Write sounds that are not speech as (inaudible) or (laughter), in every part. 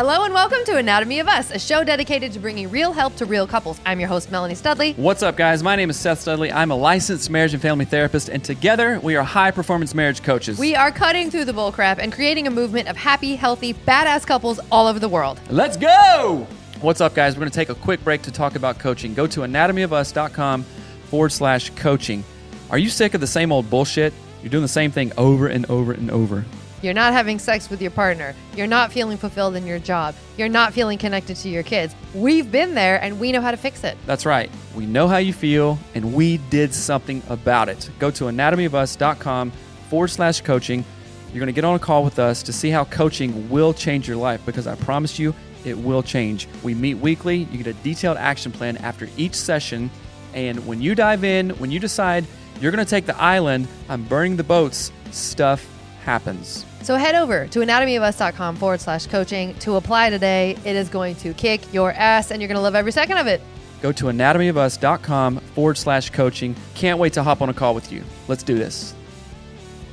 Hello and welcome to Anatomy of Us, a show dedicated to bringing real help to real couples. I'm your host, Melanie Studley. What's up, guys? My name is Seth Studley. I'm a licensed marriage and family therapist, and together we are high performance marriage coaches. We are cutting through the bullcrap and creating a movement of happy, healthy, badass couples all over the world. Let's go! What's up, guys? We're going to take a quick break to talk about coaching. Go to anatomyofus.com forward slash coaching. Are you sick of the same old bullshit? You're doing the same thing over and over and over. You're not having sex with your partner. You're not feeling fulfilled in your job. You're not feeling connected to your kids. We've been there and we know how to fix it. That's right. We know how you feel, and we did something about it. Go to anatomyofus.com forward slash coaching. You're going to get on a call with us to see how coaching will change your life because I promise you it will change. We meet weekly. You get a detailed action plan after each session. And when you dive in, when you decide you're going to take the island, I'm burning the boats, stuff happens. So head over to anatomyofus.com forward slash coaching to apply today. It is going to kick your ass and you're going to love every second of it. Go to anatomyofus.com forward slash coaching. Can't wait to hop on a call with you. Let's do this.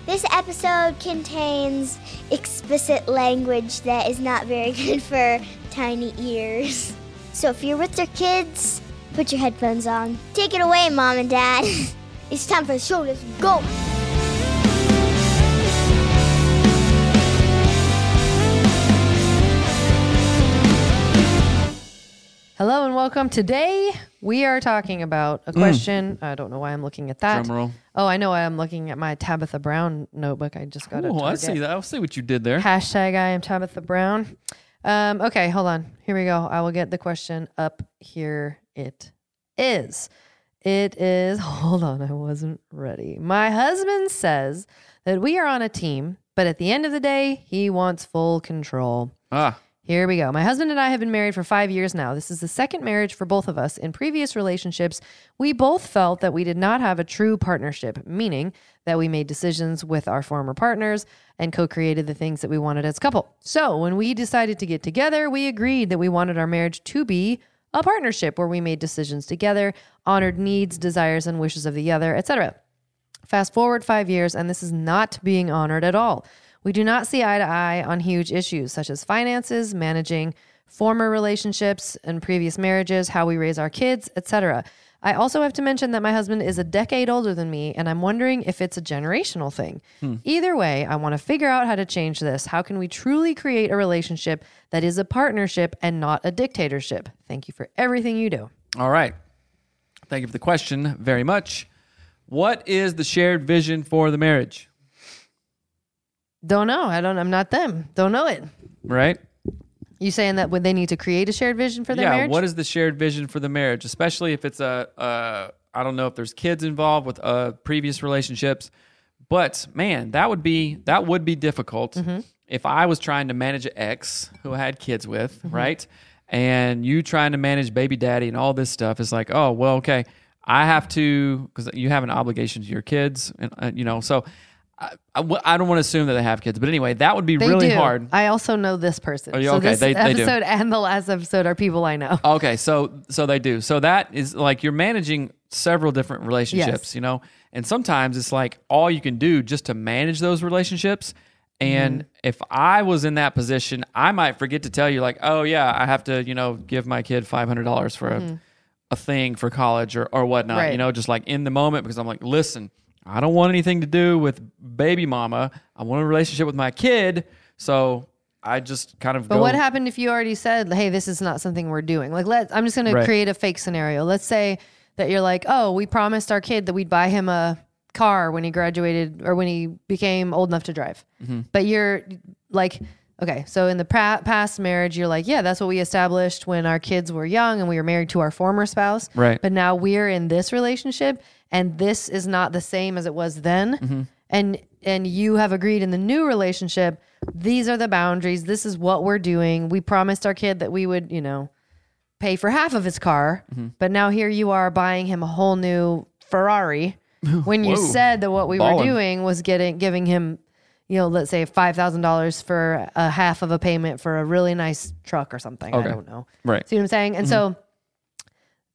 This episode contains explicit language that is not very (laughs) good for tiny ears. So if you're with your kids, put your headphones on. Take it away, mom and dad. (laughs) it's time for the show. Let's go. Hello and welcome. Today we are talking about a question. I don't know why I'm looking at that. Mm. Drum roll. Oh, I know why I'm looking at my Tabitha Brown notebook. I just got it. Oh, I see that. I'll see what you did there. Hashtag I am Tabitha Brown. Um, okay, hold on. Here we go. I will get the question up. Here it is. It is, (laughs) hold on, I wasn't ready. My husband says that we are on a team, but at the end of the day, he wants full control. Ah, Here we go. My husband and I have been married for five years now. This is the second marriage for both of us. In previous relationships, we both felt that we did not have a true partnership, meaning that we made decisions with our former partners and co created the things that we wanted as a couple. So when we decided to get together, we agreed that we wanted our marriage to be a partnership where we made decisions together, honored needs, desires, and wishes of the other, etc. Fast forward five years, and this is not being honored at all. We do not see eye to eye on huge issues such as finances, managing former relationships and previous marriages, how we raise our kids, etc. I also have to mention that my husband is a decade older than me, and I'm wondering if it's a generational thing. Hmm. Either way, I want to figure out how to change this. How can we truly create a relationship that is a partnership and not a dictatorship? Thank you for everything you do. all right. Thank you for the question very much. What is the shared vision for the marriage? Don't know. I don't. I'm not them. Don't know it. Right? You saying that would they need to create a shared vision for their marriage? yeah. marriage? What is the shared vision for the marriage, especially if it's a, uh, don't know if there's kids involved with uh, previous relationships, but man, that would be that would be difficult Mm-hmm. if I was trying to manage an ex who I had kids with, Mm-hmm. right? And you trying to manage baby daddy and all this stuff is like, oh well, okay, I have to because you have an obligation to your kids, and uh, you know, so. I, I w- I don't want to assume that they have kids, but anyway, that would be They really do. hard. I also know this person. Oh, yeah, so okay, this they- they do. episode and the last episode are people I know. (laughs) Okay, so so they do. So that is like you're managing several different relationships, Yes. you know? And sometimes it's like all you can do just to manage those relationships. And Mm-hmm. if I was in that position, I might forget to tell you like, "Oh yeah, I have to, you know, give my kid $500 for a a thing for college or or whatnot, Mm-hmm. Right. you know, just like in the moment because I'm like, "Listen, I don't want anything to do with baby mama. I want a relationship with my kid." So I just kind of But go what happened if you already said, "Hey, this is not something we're doing"? Like, let I'm just going to create a fake scenario. Let's say that you're like, "Oh, we promised our kid that we'd buy him a car when he graduated or when he became old enough to drive." Mm-hmm. But you're like, okay, so in the pra- past marriage, you're like, "Yeah, that's what we established when our kids were young and we were married to our former spouse." Right. But now we're in this relationship and this is not the same as it was then. Mm-hmm. And and you have agreed in the new relationship, these are the boundaries. This is what we're doing. We promised our kid that we would, you know, pay for half of his car, Mm-hmm. but now here you are buying him a whole new Ferrari (laughs) when you said that what we were doing was getting giving him, you know, let's say five thousand dollars for a half of a payment for a really nice truck or something. I don't know. Right. See what I'm saying? And so,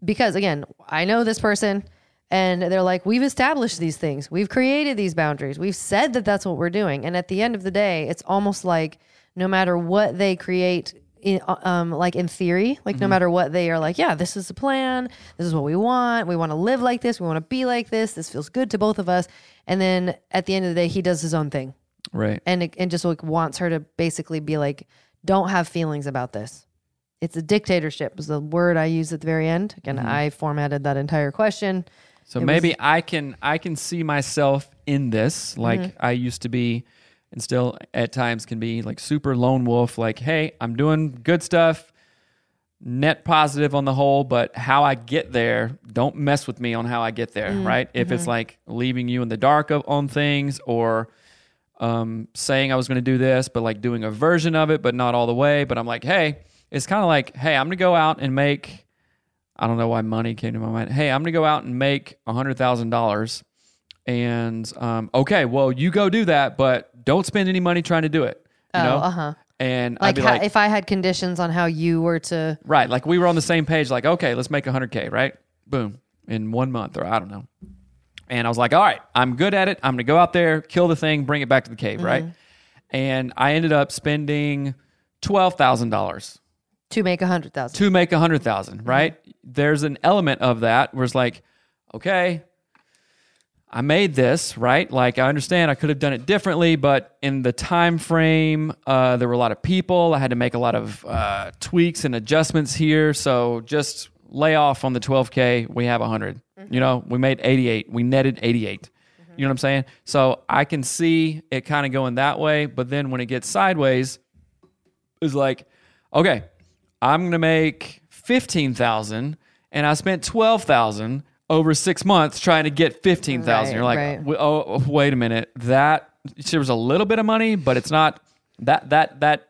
because again, I know this person and they're like, we've established these things, we've created these boundaries, we've said that that's what we're doing. And at the end of the day, it's almost like no matter what they create, in, uh, um, like in theory, like no mm-hmm. matter what they are like, yeah, this is the plan, this is what we want, we want to live like this, we want to be like this, this feels good to both of us. And then at the end of the day, he does his own thing Right. and it, and just like wants her to basically be like, don't have feelings about this. It's a dictatorship was the word I used at the very end. Again, mm-hmm. I formatted that entire question. So It maybe was- I can I can see myself in this. Like Mm-hmm. I used to be and still at times can be like super lone wolf, like, hey, I'm doing good stuff, net positive on the whole, but how I get there, don't mess with me on how I get there, Mm-hmm. right? If it's like leaving you in the dark of, on things or um, saying I was going to do this, but like doing a version of it, but not all the way. But I'm like, hey, it's kind of like, hey, I'm going to go out and make, I don't know why money came to my mind. Hey, I'm going to go out and make a $100,000. And um, okay, well, you go do that, but don't spend any money trying to do it. You Oh, know? uh huh. And I'd Like, be how, like, if I had conditions on how you were to, Right. Like we were on the same page, like, okay, let's make 100K, right? Boom. In one month, or I don't know. And I was like, all right, I'm good at it. I'm going to go out there, kill the thing, bring it back to the cave, right? And I ended up spending $12,000 to make a hundred thousand. to make a 100,000, right? There's an element of that where it's like, okay, I made this, right? Like I understand I could have done it differently, but in the time frame, uh, there were a lot of people. I had to make a lot of uh, tweaks and adjustments here. So just lay off on the 12k. We have 100. You know, we made 88. We netted 88. You know what I'm saying? So I can see it kind of going that way, but then when it gets sideways, it's like, okay, I'm gonna make fifteen thousand, and I spent twelve thousand over six months trying to get fifteen thousand. Right, You're like, right. "W- oh, wait a minute, that there was a little bit of money, but it's not that that that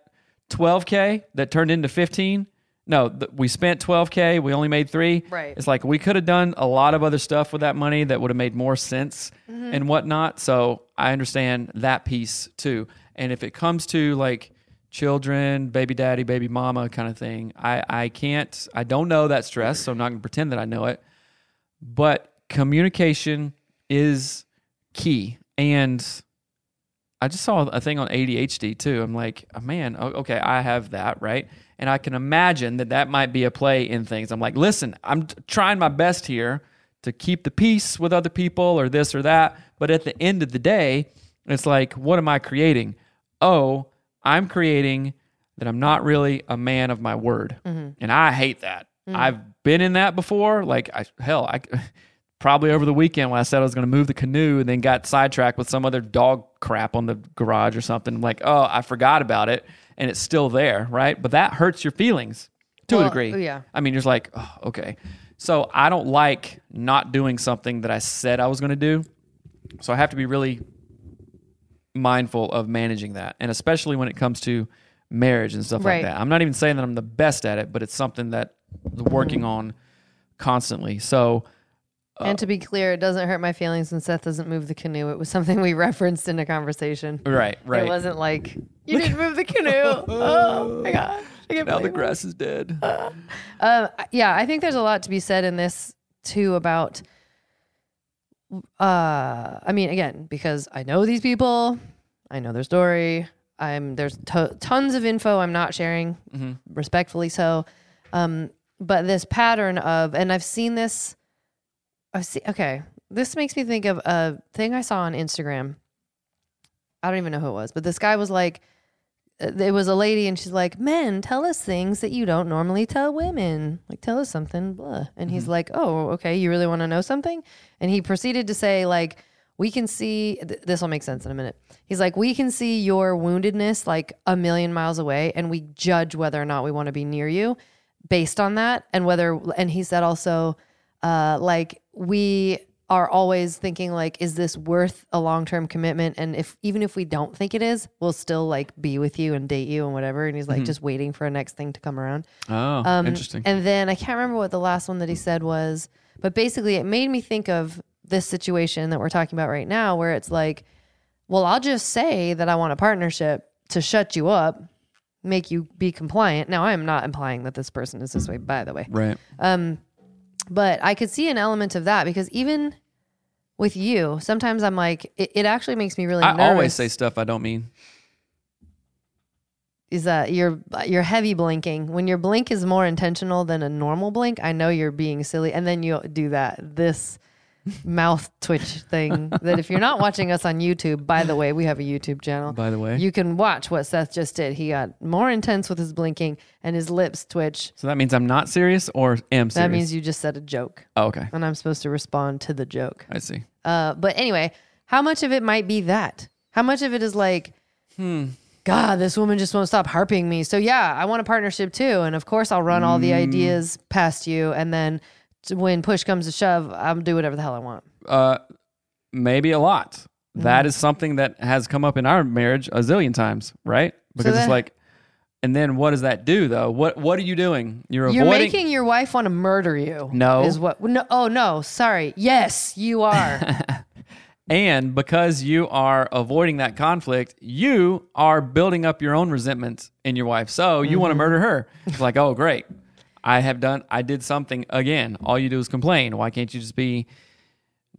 twelve k that turned into fifteen. No, th- we spent twelve k. We only made three. Right. It's like we could have done a lot of other stuff with that money that would have made more sense Mm-hmm. and whatnot. So I understand that piece too. And if it comes to like children, baby daddy, baby mama kind of thing, I, I can't, I don't know that stress. So I'm not going to pretend that I know it. But communication is key. And I just saw a thing on ADHD too. I'm like, oh, man, okay, I have that, right? And I can imagine that that might be a play in things. I'm like, listen, I'm trying my best here to keep the peace with other people or this or that. But at the end of the day, it's like, what am I creating? Oh, I'm creating that I'm not really a man of my word. Mm-hmm. And I hate that. Mm. I've been in that before. Like, I, hell, I (laughs) probably over the weekend when I said I was going to move the canoe and then got sidetracked with some other dog crap on the garage or something. like, oh, I forgot about it and it's still there, right? But that hurts your feelings to a degree. yeah. I mean, you're just like, oh, okay. So I don't like not doing something that I said I was going to do. So I have to be really mindful of managing that. And especially when it comes to marriage and stuff Right. like that. I'm not even saying that I'm the best at it, but it's something that I'm working on constantly. So and to be clear, it doesn't hurt my feelings when Seth doesn't move the canoe. It was something we (laughs) referenced in a conversation. right, right. It wasn't like you (laughs) didn't move the canoe. oh my (laughs) god! I can't now the believe it. grass is dead. Um, yeah, I think there's a lot to be said in this too about. Uh, I mean, again, because I know these people, I know their story. I'm there's to- tons of info I'm not sharing, respectfully so. Um, but this pattern of, and I've seen this. I've seen. Okay, this makes me think of a thing I saw on Instagram. I don't even know who it was, but this guy was like, it was a lady and she's like, men, tell us things that you don't normally tell women. Like, tell us something, blah. And he's like, oh, okay, you really want to know something? And he proceeded to say, like, we can see, th- this will make sense in a minute. He's like, we can see your woundedness like a million miles away, and we judge whether or not we want to be near you based on that. And whether, and he said also, uh, like, we are always thinking like is this worth a long-term commitment? And if even if we don't think it is we'll still like be with you and date you and whatever. And he's like just waiting for a next thing to come around. Oh, um, interesting. and then i can't remember what the last one that he said was but basically it made me think of this situation that we're talking about right now where it's like well i'll just say that i want a partnership to shut you up make you be compliant. Now i am not implying that this person is this way by the way. Right. um but I could see an element of that because even with you, sometimes I'm like, it, it actually makes me really I nervous. always say stuff I don't mean. is that you're you're heavy blinking. When your blink is more intentional than a normal blink, I know you're being silly, and then you do that this mouth twitch thing. that if you're not watching us on YouTube, by the way, we have a YouTube channel. By the way. you can watch what Seth just did. He got more intense with his blinking, and his lips twitch. So that means I'm not serious or am serious. That means you just said a joke, Oh, okay. and I'm supposed to respond to the joke. I see. Uh, but anyway, how much of it might be that? How much of it is like, God, this woman just won't stop harping me. So yeah, I want a partnership too, and of course I'll run all the ideas past you, and then when push comes to shove, I'll do whatever the hell I want. Uh, maybe a lot. Mm-hmm. That is something that has come up in our marriage a zillion times, right? Because that- it's like, and then what does that do though? What What are you doing? You're You're avoiding. making your wife want to murder you. No. is what? No, oh no, sorry. Yes, you are. (laughs) And because you are avoiding that conflict, you are building up your own resentment in your wife. So you want to Mm-hmm. murder her. It's like, oh, great. I have done, I did something again. All you do is complain. Why can't you just be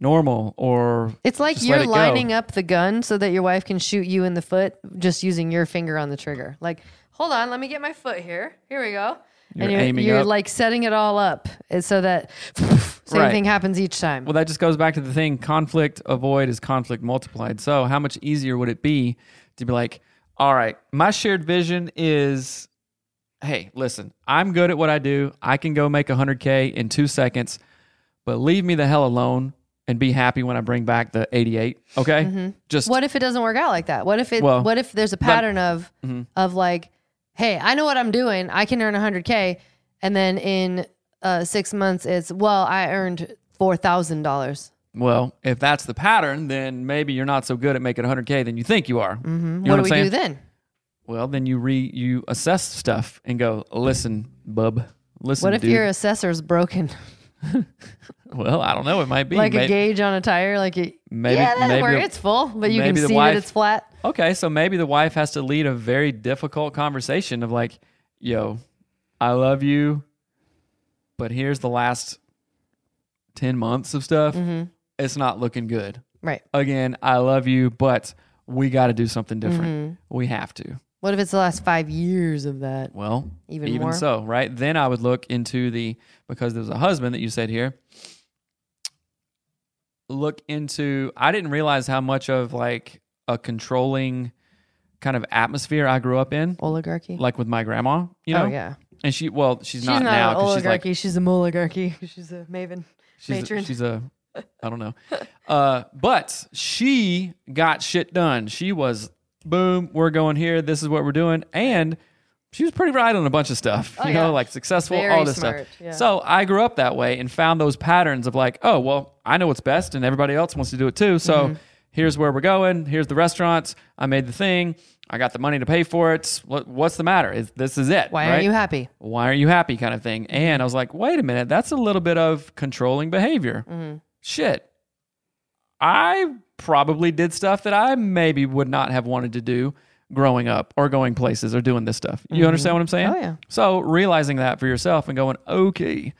normal or. It's like you're it go? lining up the gun so that your wife can shoot you in the foot just using your finger on the trigger. Like, hold on, let me get my foot here. Here we go. You're and you're, aiming you're up. like setting it all up uh, so that (laughs) same Right. thing happens each time. Well, that just goes back to the thing conflict avoid is conflict multiplied. So, how much easier would it be to be like, all right, my shared vision is hey, listen, I'm good at what I do. I can go make 100K in two seconds, but leave me the hell alone and be happy when I bring back the 88. Okay. Just Mm-hmm. what if it doesn't work out like that? What if it? Well, what if there's a pattern of Mm-hmm. of like, hey, I know what I'm doing. I can earn 100k, and then in uh, six months it's well, I earned four thousand dollars. well, if that's the pattern, then maybe you're not so good at making 100K than you think you are. Mm-hmm. You know What, do we saying? do then? Well, then you re you assess stuff and go, listen, bub. Listen, What if dude. your assessor's broken, (laughs) Well, I don't know. It might be like a gauge on a tire? Like, it, Maybe- yeah, that'll maybe work. it's full, but you can see wife- that it's flat. Okay, so maybe the wife has to lead a very difficult conversation of like, "Yo, I love you, but here's the last ten months of stuff. Mm-hmm. It's not looking good. Right. Again, I love you, but we got to do something different. Mm-hmm. We have to. What if it's the last five years of that? Well, Even even more? so, right? Then I would look into the because there's a husband that you said here. Look into. I didn't realize how much of like a controlling kind of atmosphere I grew up in, Oligarchy. like with my grandma. You know, oh yeah. and she well, she's, She's not, not, now an because she's like oligarchy. She's a oligarchy. (laughs) She's a maven. she's matron. a, she's a I don't know, uh, but she got shit done. She was boom. We're going here. This is what we're doing, and she was pretty right on a bunch of stuff. Oh, you know, yeah. like successful, Very all this smart, stuff. yeah. So I grew up that way and found those patterns of like, oh well, I know what's best, and everybody else wants to do it too. So Mm-hmm. here's where we're going. Here's the restaurants. I made the thing. I got the money to pay for it. What's the matter? Is this is it? Why right? aren't you happy? why aren't you happy kind of thing and i was like wait a minute that's a little bit of controlling behavior Mm-hmm. shit i probably did stuff that i maybe would not have wanted to do growing up or going places or doing this stuff you mm-hmm. understand what i'm saying Oh, yeah. so realizing that for yourself and going okay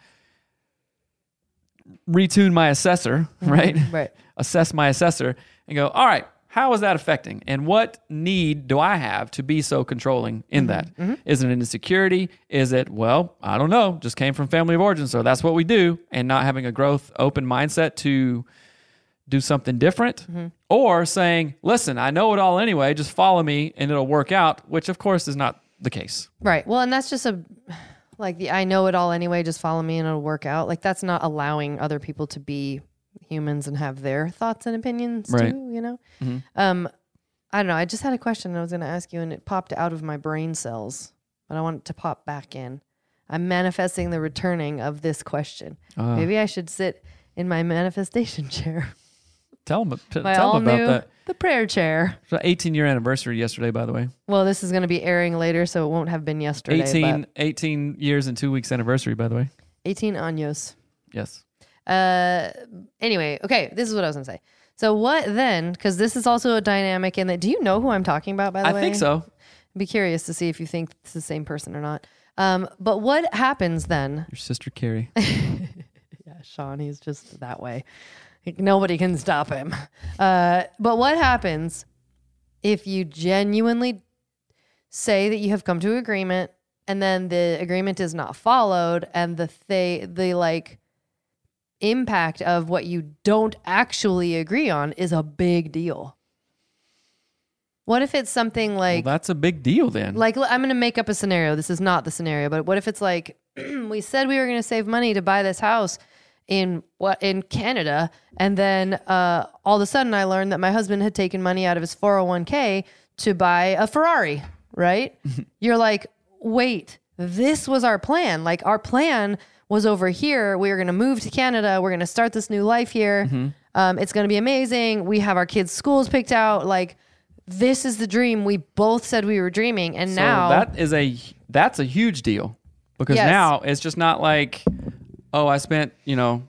retune my assessor mm-hmm. right (laughs) Right. (laughs) assess my assessor and go, all right, how is that affecting? And what need do I have to be so controlling in mm-hmm. that? Is it an insecurity? Is it, well, I don't know, just came from family of origin, so that's what we do, and not having a growth open mindset to do something different? Or saying, listen, I know it all anyway, just follow me and it'll work out, which of course is not the case. Right. Well, and that's just a like the I know it all anyway, just follow me and it'll work out. Like that's not allowing other people to be humans and have their thoughts and opinions Right. too, you know? Um I don't know. I just had a question I was going to ask you and it popped out of my brain cells, but I want it to pop back in. I'm manifesting the returning of this question. Ah. Maybe I should sit in my manifestation (laughs) chair. Tell them, t- My tell all them about new that. the prayer chair. So 18 year anniversary yesterday, by the way. Well, this is going to be airing later, so it won't have been yesterday. 18, but 18 years and two weeks anniversary, by the way. 18 años. Yes. Uh, anyway, okay, this is what I was gonna say. So what then? Because this is also a dynamic in that. Do you know who I'm talking about? By the way? I way, think so. Be curious to see if you think it's the same person or not. Um, but what happens then? Your sister Carrie. (laughs) Yeah, Sean, he's just that way. Nobody can stop him. Uh, but what happens if you genuinely say that you have come to an agreement and then the agreement is not followed and the they the like impact of what you don't actually agree on is a big deal? What if it's something well, like that's a big deal then. like I'm going to make up a scenario. This is not the scenario, but what if it's like (clears throat) we said we were going to save money to buy this house in what in Canada, and then uh, all of a sudden I learned that my husband had taken money out of his 401k to buy a Ferrari. Right? (laughs) You're like, wait, this was our plan. Like our plan was over here. We were going to move to Canada. We're going to start this new life here. Um, it's going to be amazing. We have our kids' schools picked out. Like this is the dream we both said we were dreaming, and so now that is a that's a huge deal because Yes. now it's just not like, oh, I spent you know,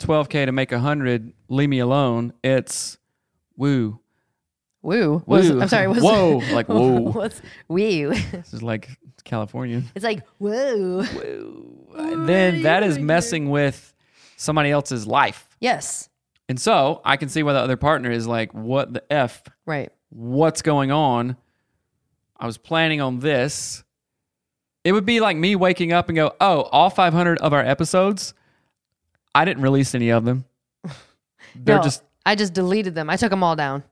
12k to make a hundred. Leave me alone. It's woo. woo. Was, Woo. I'm sorry. Was, Whoa, like, (laughs) whoa. What's woo? This is like California. It's like woo. And then that is messing with somebody else's life. Yes. And so I can see why the other partner is like, what the F? Right. What's going on? I was planning on this. It would be like me waking up and go, oh, all 500 of our episodes, I didn't release any of them. (laughs) They're No, just, I just deleted them. I took them all down.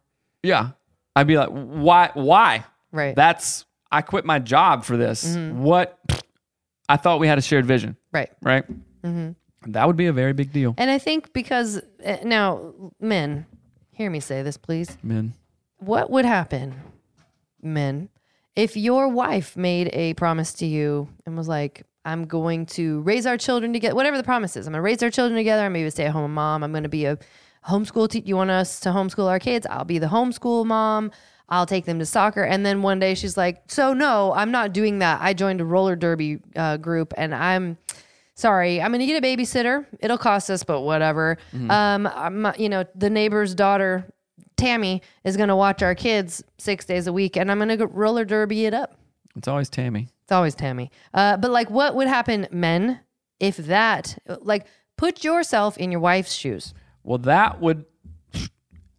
yeah. I'd be like, why? Why? Right. That's, I quit my job for this. What? I thought we had a shared vision, right. right? Mm-hmm. That would be a very big deal. And I think because uh, now, men, hear me say this, please. Men. What would happen, men, if your wife made a promise to you and was like, I'm going to raise our children together, whatever the promise is, I'm going to raise our children together. I'm going to be a stay at home mom. I'm going to be a homeschool teacher. You want us to homeschool our kids? I'll be the homeschool mom. I'll take them to soccer. And then one day she's like, So, no, I'm not doing that. I joined a roller derby uh, group and I'm sorry, I'm going to get a babysitter. It'll cost us, but whatever. Um, I'm, you know, the neighbor's daughter, Tammy, is going to watch our kids six days a week, and I'm going to roller derby it up. It's always Tammy. It's always Tammy. Uh, but like, what would happen, men, if that, like, put yourself in your wife's shoes? Well, that would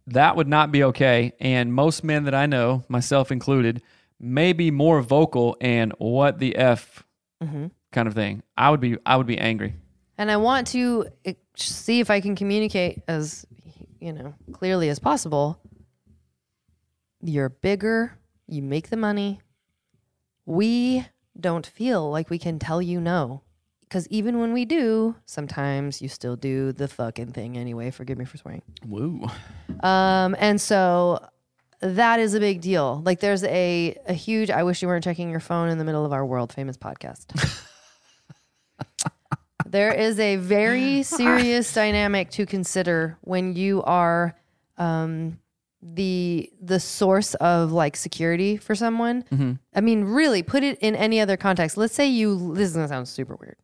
that would not be okay. And most men that I know, myself included, may be more vocal and what the f kind of thing. I would be I would be angry. And I want to uh, see if I can communicate as, you know, clearly as possible. You're bigger, you make the money. We don't feel like we can tell you no. Because even when we do, sometimes you still do the fucking thing anyway. Forgive me for swearing. Woo. Um, and so that is a big deal. Like there's a, a huge, I wish you weren't checking your phone in the middle of our world famous podcast. (laughs) there is a very (laughs) serious dynamic to consider when you are um, the the source of like security for someone. I mean, really put it in any other context. Let's say you this is gonna sound super weird.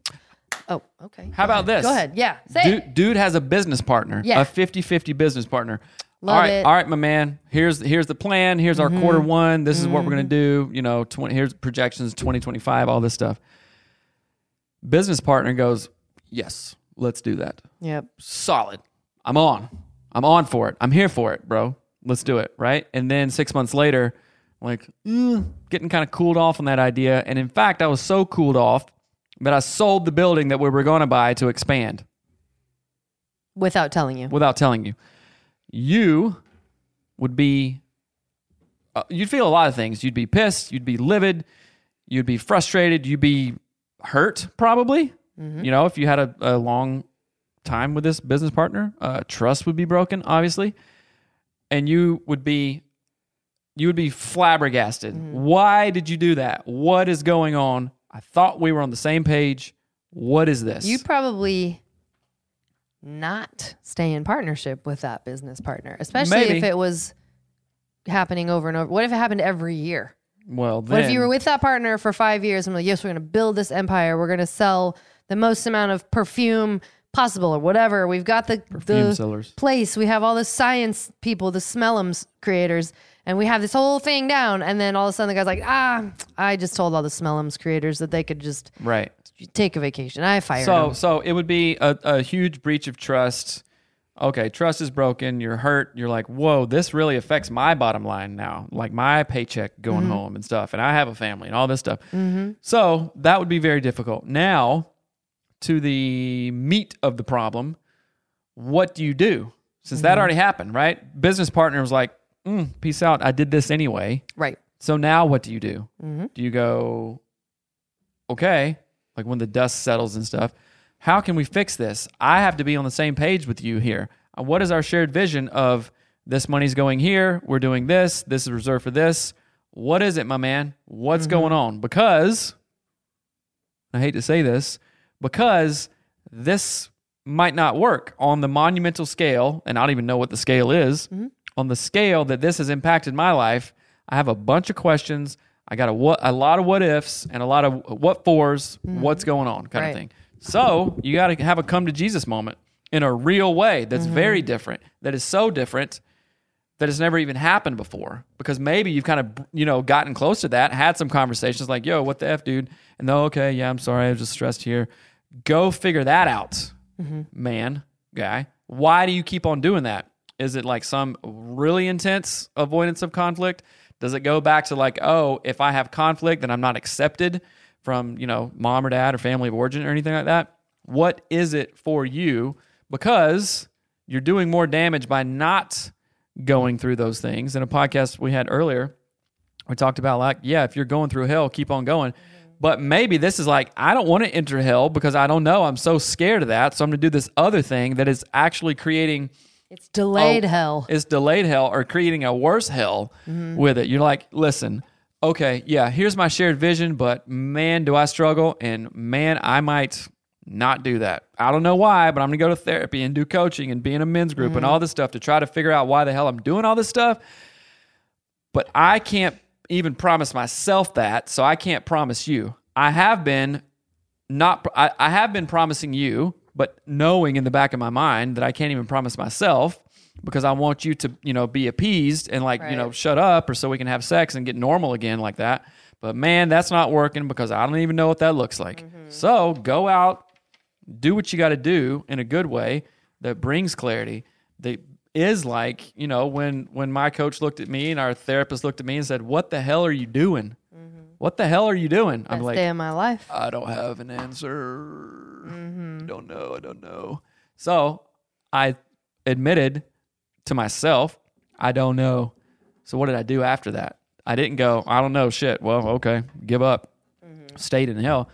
Oh, okay. How about this? Go ahead. Yeah. Say it. Dude, dude has a business partner, Yeah. a 50-50 business partner. Love all right, it. Mm-hmm. all right, my man. Here's here's the plan. Here's our quarter one. This is what we're gonna do. You know, 20, here's projections, twenty twenty five, all this stuff. Business partner goes, yes, let's do that. Yep. solid. I'm on. I'm on for it. I'm here for it, bro. Let's do it, right? And then six months later, like "Mm," getting kind of cooled off on that idea. And in fact, I was so cooled off that I sold the building that we were going to buy to expand Without telling you. without telling you. You would be, uh, you'd feel a lot of things. You'd be pissed. You'd be livid. You'd be frustrated. You'd be hurt, probably. You know, if you had a, a long time with this business partner, uh, trust would be broken, obviously. And you would be, you would be flabbergasted. Why did you do that? What is going on? I thought we were on the same page. What is this? You probably not stay in partnership with that business partner, especially if it was happening over and over. What if it happened every year? Well, then, What if you were with that partner for five years and like, yes, we're going to build this empire. We're going to sell the most amount of perfume possible or whatever. We've got the, Perfume the sellers. place. We have all the science people, the Smellums creators, and we have this whole thing down. And then all of a sudden the guy's like, ah, I just told all the Smellums creators that they could just right? take a vacation. I fired So, them. so it would be a, a huge breach of trust. Okay, trust is broken. You're hurt. You're like, whoa, this really affects my bottom line now, like my paycheck going home and stuff. And I have a family and all this stuff. So that would be very difficult. Now, to the meat of the problem, what do you do? Since that already happened, right? Business partner was like, mm, peace out. I did this anyway. Right. So now what do you do? Do you go, okay, like when the dust settles and stuff, how can we fix this? I have to be on the same page with you here. Uh, What is our shared vision of this money's going here? We're doing this. This is reserved for this. What is it, my man? What's going on? Because I hate to say this, because this might not work on the monumental scale, and I don't even know what the scale is. Mm-hmm. On the scale that this has impacted my life, I have a bunch of questions. I got a what a lot of what ifs and a lot of what fors, mm-hmm. what's going on kind Right. of thing. So you got to have a come to Jesus moment in a real way that's mm-hmm. very different, that is so different that it's never even happened before because maybe you've kind of you know gotten close to that had some conversations like yo what the f dude and though okay yeah i'm sorry i was just stressed here go figure that out mm-hmm. man guy. Why do you keep on doing that? Is it like some really intense avoidance of conflict? Does it go back to like oh if i have conflict then i'm not accepted from you know mom or dad or family of origin or anything like that? What is it for you? Because you're doing more damage by not going through those things. In a podcast we had earlier, we talked about like, yeah, if you're going through hell, keep on going. But maybe this is like, I don't want to enter hell because I don't know. I'm so scared of that. So I'm going to do this other thing that is actually creating It's delayed Oh, hell. It's delayed hell or creating a worse hell mm-hmm. with it. You're like, listen, okay, yeah, here's my shared vision, but man, do I struggle. And man, I might not do that. I don't know why, but I'm gonna go to therapy and do coaching and be in a men's group and mm-hmm. all this stuff to try to figure out why the hell I'm doing all this stuff. But I can't even promise myself that, so I can't promise you. I have been not I, I have been promising you, but knowing in the back of my mind that I can't even promise myself because I want you to, you know, be appeased and like, you know, shut up or so we can have sex and get normal again like that. But man, that's not working because I don't even know what that looks like. Mm-hmm. So go out, do what you got to do in a good way that brings clarity that is like you know when when my coach looked at me and our therapist looked at me and said what the hell are you doing? Mm-hmm. What the hell are you doing? I'm like day of my life. i don't have an answer. I don't know. I don't know. So i admitted to myself i don't know. So what did i do after that? I didn't go i don't know. Shit. Well okay. Give up. Mm-hmm. Stayed in hell.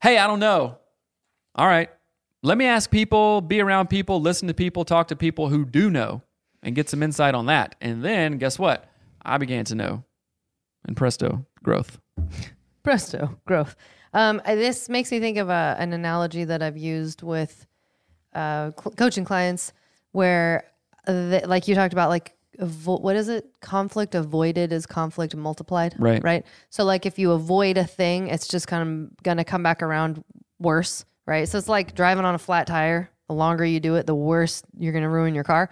Hey i don't know. All right. Let me ask people, be around people, listen to people, talk to people who do know and get some insight on that. And then guess what? I began to know. And presto, growth. (laughs) Presto, growth. Um, this makes me think of a, an analogy that I've used with uh, cl- coaching clients, where, the, like you talked about, like avo- what is it? Conflict avoided is conflict multiplied. Right. Right. So, like, if you avoid a thing, it's just kind of gonna come back around worse. Right. So it's like driving on a flat tire. The longer you do it, the worse you're gonna ruin your car.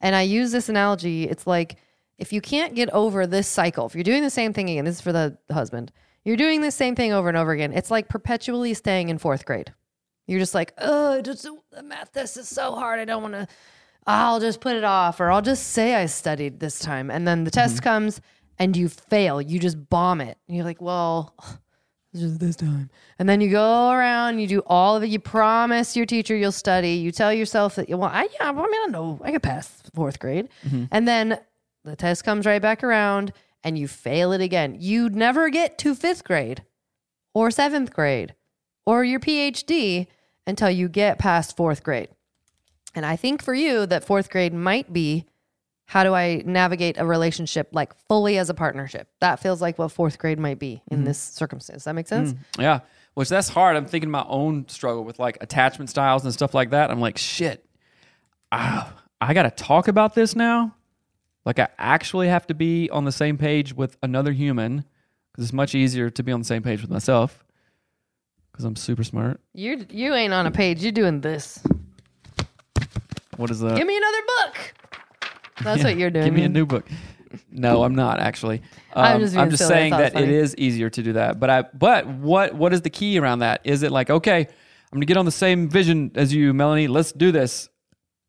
And I use this analogy. It's like if you can't get over this cycle, if you're doing the same thing again, this is for the husband, you're doing the same thing over and over again. It's like perpetually staying in fourth grade. You're just like, oh, just the math test is so hard. I don't want to. I'll just put it off, or I'll just say I studied this time, and then the test mm-hmm. comes and you fail. You just bomb it. And you're like, well, just this time. And then you go around, you do all of it. You promise your teacher you'll study. You tell yourself that, well, I, yeah, I mean, I know I could pass fourth grade. Mm-hmm. And then the test comes right back around and you fail it again. You'd never get to fifth grade or seventh grade or your PhD until you get past fourth grade. And I think for you that fourth grade might be how do I navigate a relationship like fully as a partnership? That feels like what fourth grade might be in this circumstance. Does that make sense? Yeah. Which that's hard. I'm thinking my own struggle with like attachment styles and stuff like that. I'm like, shit. ah, I got to talk about this now. Like I actually have to be on the same page with another human because it's much easier to be on the same page with myself because I'm super smart. You you ain't on a page. You're doing this. What is that? Give me another book. That's Yeah, what you're doing. Give me a new book. No, I'm not actually. (laughs) I'm Um, just being silly. I saying that it is easier to do that. But I but what what is the key around that? Is it like okay, I'm gonna get on the same vision as you, Melanie. Let's do this.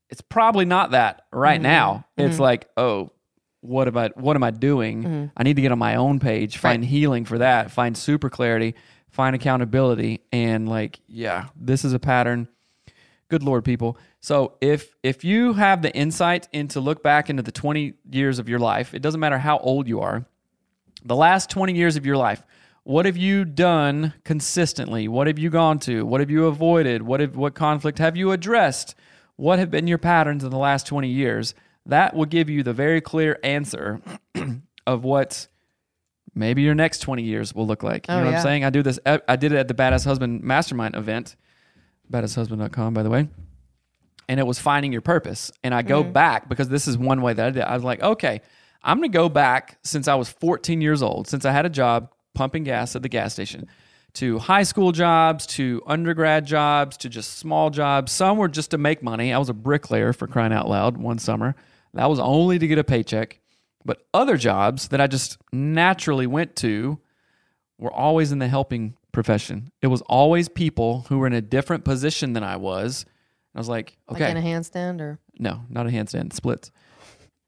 It's probably not that right Mm-hmm. now. It's like oh, what am I what am I doing? Mm-hmm. I need to get on my own page, find healing for that, find super clarity, find accountability, and like yeah, this is a pattern good lord people so if if you have the insight into look back into the 20 years of your life it doesn't matter how old you are the last 20 years of your life what have you done consistently? What have you gone to? What have you avoided? What have what conflict have you addressed? What have been your patterns in the last 20 years? That will give you the very clear answer (clears throat) of what maybe your next 20 years will look like. You Oh, know what yeah. i'm saying? I do this i did it at the badass husband mastermind event. Badasshusband.com, by the way. And it was finding your purpose. And I go mm-hmm. back because this is one way that I did. I was like, okay, I'm going to go back since I was 14 years old, since I had a job pumping gas at the gas station, to high school jobs, to undergrad jobs, to just small jobs. Some were just to make money. I was a bricklayer for crying out loud one summer. That was only to get a paycheck. But other jobs that I just naturally went to were always in the helping profession. It was always people who were in a different position than I was. I was like, Like okay, in a handstand or no, not a handstand, splits.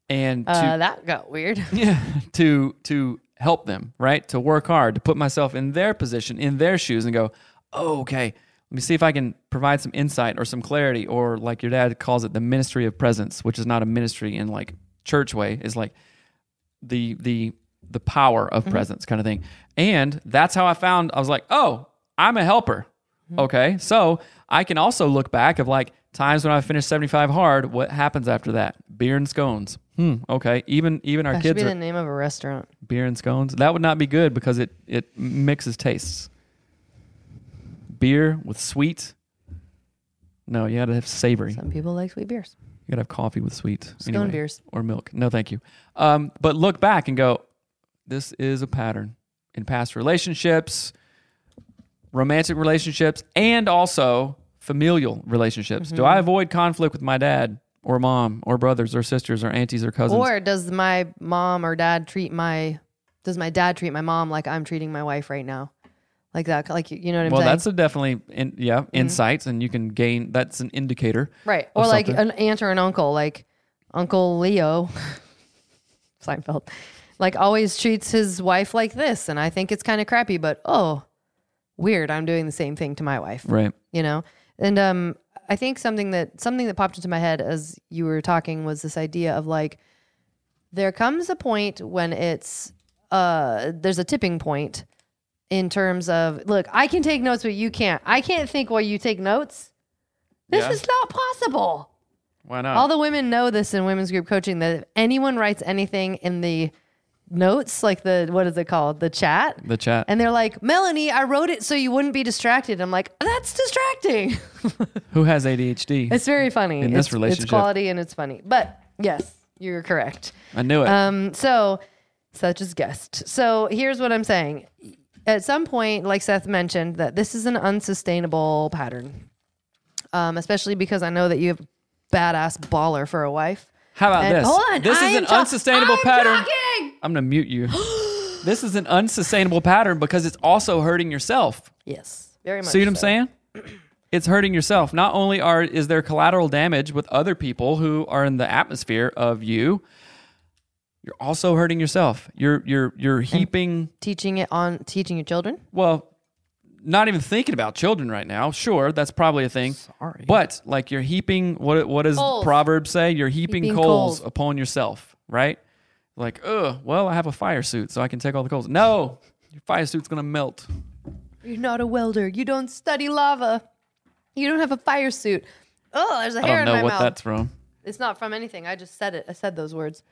And to, uh, that got weird. (laughs) yeah, to to help them, right? To work hard, to put myself in their position, in their shoes and go, oh, okay, let me see if I can provide some insight or some clarity or like your dad calls it the ministry of presence, which is not a ministry in like church way, is like the the the power of presence kind of thing. And that's how I found I was like, "Oh, I'm a helper." Okay? So, I can also look back of like times when I finished 75 hard, what happens after that? Beer and scones. Hmm, okay. Even even our That should kids be are the name of a restaurant. beer and scones. That would not be good because it it mixes tastes. Beer with sweet. No, you got to have savory. Some people like sweet beers. You gotta have coffee with sweet. Scone beers. Or milk. No, thank you. Um, but look back and go, this is a pattern in past relationships, romantic relationships, and also familial relationships. Do Mm-hmm. I avoid conflict with my dad or mom or brothers or sisters or aunties or cousins? Or does my mom or dad treat my does my dad treat my mom like I'm treating my wife right now? Like that like you know what I'm well, saying? that's a definitely in, yeah insights, and you can gain. That's an indicator. right. Or like something. an aunt or an uncle, like Uncle Leo (laughs) Seinfeld. Like always treats his wife like this and I think it's kind of crappy, but oh, weird. I'm doing the same thing to my wife. Right. you know and um i think something that something that popped into my head as you were talking was this idea of like there comes a point when it's uh there's a tipping point in terms of look i can take notes but you can't i can't think while you take notes this Yeah. is not possible Why not? all the women know this in women's group coaching that if anyone writes anything in the notes like the what is it called the chat the chat. and they're like, Melanie, I wrote it so you wouldn't be distracted. I'm like, that's distracting. (laughs) Who has ADHD? it's very funny. In this It's- relationship. It's quality and it's funny. But yes, you're correct. I knew it. Um, so such as guest. So here's what I'm saying. At some point, like Seth mentioned, that this is an unsustainable pattern. Um, especially because I know that you have badass baller for a wife. How about And- this? Hold on. This I is an ta- unsustainable I'm pattern. talking! I'm gonna mute you. (gasps) this is an unsustainable pattern because it's also hurting yourself. Yes. Very much. See what I'm saying? (clears throat) It's hurting yourself. Not only are is there collateral damage with other people who are in the atmosphere of you, you're also hurting yourself. You're you're you're heaping Teaching it on teaching your children. well, not even thinking about children right now. Sure, that's probably a thing. Sorry. But like you're heaping what what does Coals. Proverbs say? You're heaping, Heaping coals, coals. upon yourself, right? Like, ugh, well, I have a fire suit, so I can take all the coals. No, your fire suit's gonna melt. You're not a welder. You don't study lava. You don't have a fire suit. Oh, there's a I hair don't in know my what mouth. that's from. It's not from anything. I just said it. I said those words.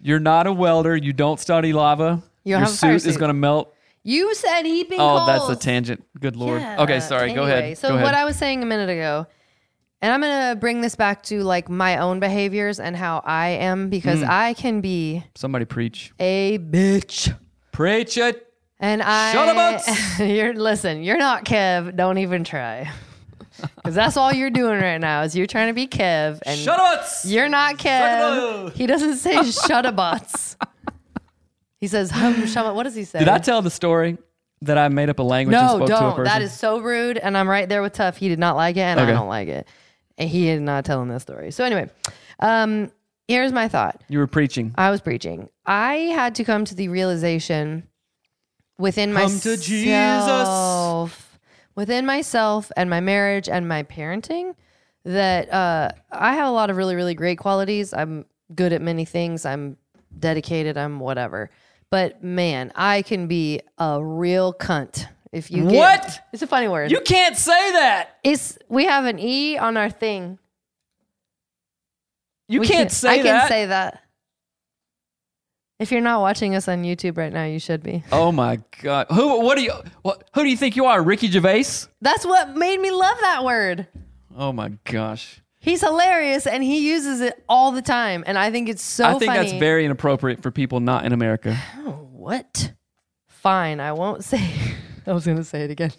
You're not a welder. You don't study lava. You don't your have a fire suit is gonna melt. You said heaping Oh, coals. that's a tangent. Good lord. Yeah. Okay, sorry. Go Anyway, ahead. So Go ahead. what I was saying a minute ago and I'm going to bring this back to like my own behaviors and how I am because mm. I can be Somebody preach. a bitch. Preach it. And I, Shut up, (laughs) you're listen. You're not Kev. Don't even try, (laughs) because that's all you're doing right now is you're trying to be Kev, and Shut up. you're not Kev. He doesn't say (laughs) shut shutabots. He says hum shama. What does he say? Did I tell the story that I made up a language and no, spoke to a don't. person? That is so rude, and I'm right there with Tough. He did not like it, and Okay. I don't like it. And he is not telling this story. So anyway, um, here's my thought. you were preaching. I was preaching. I had to come to the realization within Come myself, to Jesus. within myself and my marriage and my parenting, that uh, I have a lot of really, really great qualities. I'm good at many things. I'm dedicated. I'm whatever. But man, I can be a real cunt. If you get, What? It's a funny word. You can't say that. it's we have an e on our thing. You can't can- say I can that. say that. If you're not watching us on YouTube right now, you should be. oh my god. Who? What do you? What? Who do you think you are, Ricky Gervais? That's what made me love that word. Oh my gosh. He's hilarious and he uses it all the time, and I think it's so. I think funny. that's very inappropriate for people not in America. What? Fine, I won't say. (laughs) I was gonna say it again.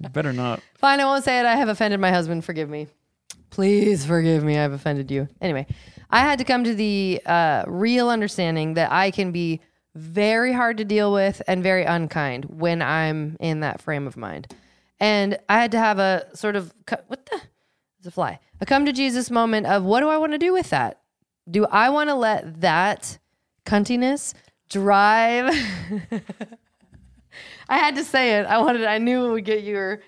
You better not. Fine, I won't say it. I have offended my husband. Forgive me. Please forgive me. I've offended you. Anyway, I had to come to the uh, real understanding that I can be very hard to deal with and very unkind when I'm in that frame of mind. And I had to have a sort of what the it's a fly a come to Jesus moment of what do I want to do with that? Do I want to let that cuntiness drive? (laughs) I had to say it. I wanted. I knew it would get your.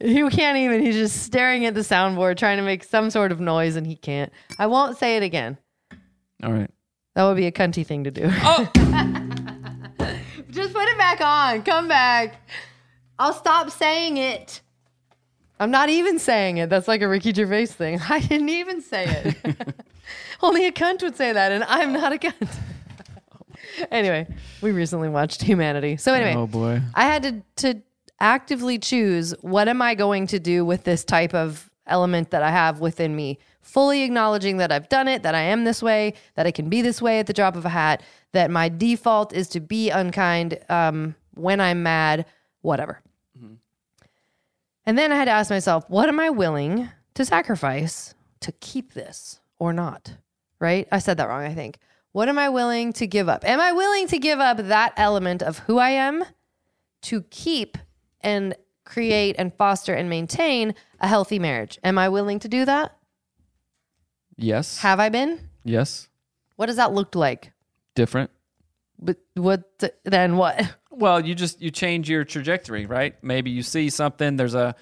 You can't even. He's just staring at the soundboard, trying to make some sort of noise, and he can't. I won't say it again. All right. That would be a cunty thing to do. Oh. (laughs) just put it back on. Come back. I'll stop saying it. I'm not even saying it. That's like a Ricky Gervais thing. (laughs) I didn't even say it. (laughs) (laughs) Only a cunt would say that, and I'm not a cunt. anyway, we recently watched Humanity. So anyway, Oh boy. I had to to actively choose what am I going to do with this type of element that I have within me, fully acknowledging that I've done it, that I am this way, that I can be this way at the drop of a hat, that my default is to be unkind um, when I'm mad, whatever. And then I had to ask myself, what am I willing to sacrifice to keep this or not? Right? I said that wrong, I think. What am I willing to give up? Am I willing to give up that element of who I am to keep and create and foster and maintain a healthy marriage? Am I willing to do that? Yes. Have I been? yes. What does that look like? Different. But what then what? Well, you just you change your trajectory, right? Maybe you see something. There's a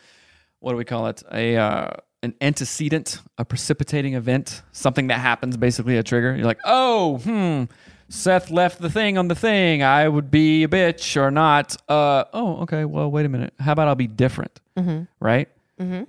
what do we call it? A uh, an antecedent, a precipitating event, something that happens, basically a trigger. You're like, oh, hmm. Seth left the thing on the thing. I would be a bitch or not. Uh, oh, okay. Well, wait a minute. How about I'll be different? Right.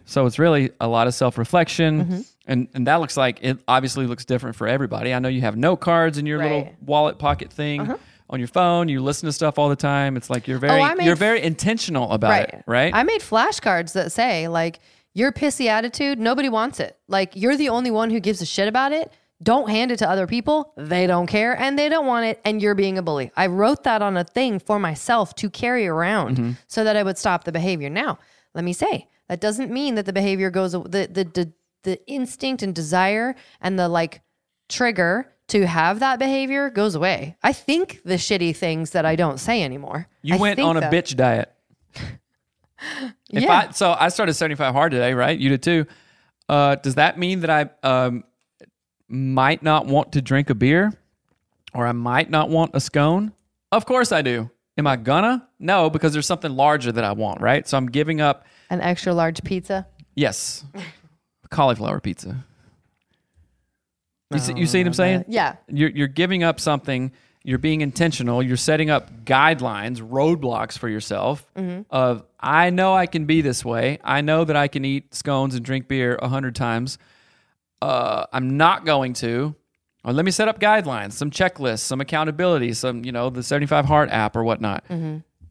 So it's really a lot of self reflection, and and that looks like it. Obviously, looks different for everybody. I know you have note cards in your little wallet pocket thing on your phone. You listen to stuff all the time. It's like you're very Oh, made you're very intentional about it, right? I made flashcards that say like your pissy attitude, nobody wants it. Like you're the only one who gives a shit about it. Don't hand it to other people. They don't care and they don't want it and you're being a bully. I wrote that on a thing for myself to carry around Mm-hmm. so that I would stop the behavior. Now, let me say, that doesn't mean that the behavior goes the the the, the instinct and desire and the like trigger to have that behavior goes away. I think the shitty things that I don't say anymore. you I went on a that- bitch diet. (laughs) If Yeah. I so I started 75 hard today, right? You did too. Uh, does that mean that I um, might not want to drink a beer, or I might not want a scone? Of course I do. Am I gonna? No, because there's something larger that I want, right? So I'm giving up. An extra large pizza. Yes, (laughs) cauliflower pizza. You see, you see what I'm saying? Yeah. You're you're giving up something. You're being intentional. You're setting up guidelines, roadblocks for yourself. Of I know I can be this way. I know that I can eat scones and drink beer a hundred times. Uh, I'm not going to. Or let me set up guidelines, some checklists, some accountability, some you know the 75 Hard app or whatnot.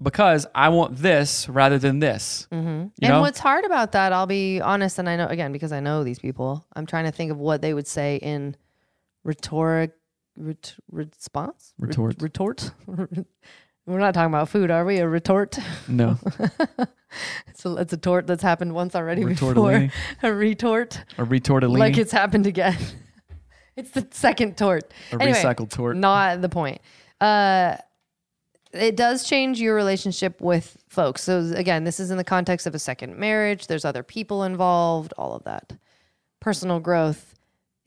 because I want this rather than this. Mm-hmm. You and know? what's hard about that, I'll be honest, and I know again because I know these people. I'm trying to think of what they would say in rhetoric ret, response Ret- Retort. retort. (laughs) We're not talking about food, are we? A retort. no. (laughs) It's a, it's a tort that's happened once already before. (laughs) A retort, A retortellini. like it's happened again. it's the second tort. a Anyway, recycled tort. Not the point. Uh, it does change your relationship with folks. So again, this is in the context of a second marriage. There's other people involved. All of that personal growth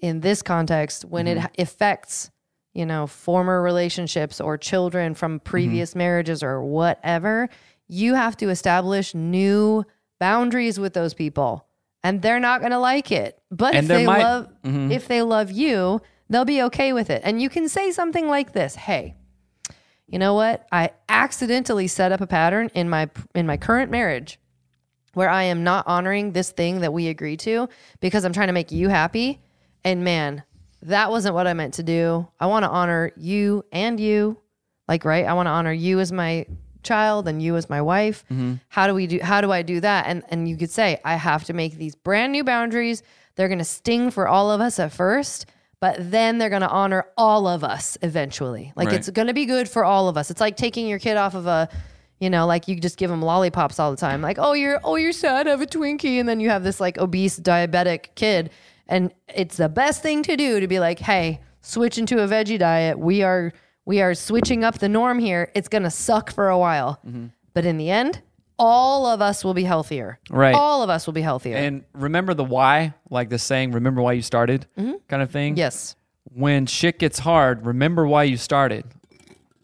in this context when Mm-hmm. it affects you know former relationships or children from Mm-hmm. previous marriages or whatever you have to establish new boundaries with those people and they're not going to like it but And if they might- love Mhm. if they love you they'll be okay with it and you can say something like this hey you know what i accidentally set up a pattern in my in my current marriage where I am not honoring this thing that we agreed to because I'm trying to make you happy. And man, that wasn't what I meant to do. I want to honor you and you. Like, right? I want to honor you as my child and you as my wife. Mm-hmm. How do we do how do I do that? And and you could say, I have to make these brand new boundaries. They're gonna sting for all of us at first, but then they're gonna honor all of us eventually. Like Right. it's gonna be good for all of us. It's like taking your kid off of a you know, like you just give them lollipops all the time. Like, oh, you're oh, you're sad, have a Twinkie, and then you have this like obese diabetic kid, and it's the best thing to do to be like, hey, switch into a veggie diet. We are we are switching up the norm here. It's gonna suck for a while, mm-hmm. but in the end, all of us will be healthier. Right. all of us will be healthier. And remember the why, like the saying, remember why you started mm-hmm. kind of thing? yes, When shit gets hard, remember why you started.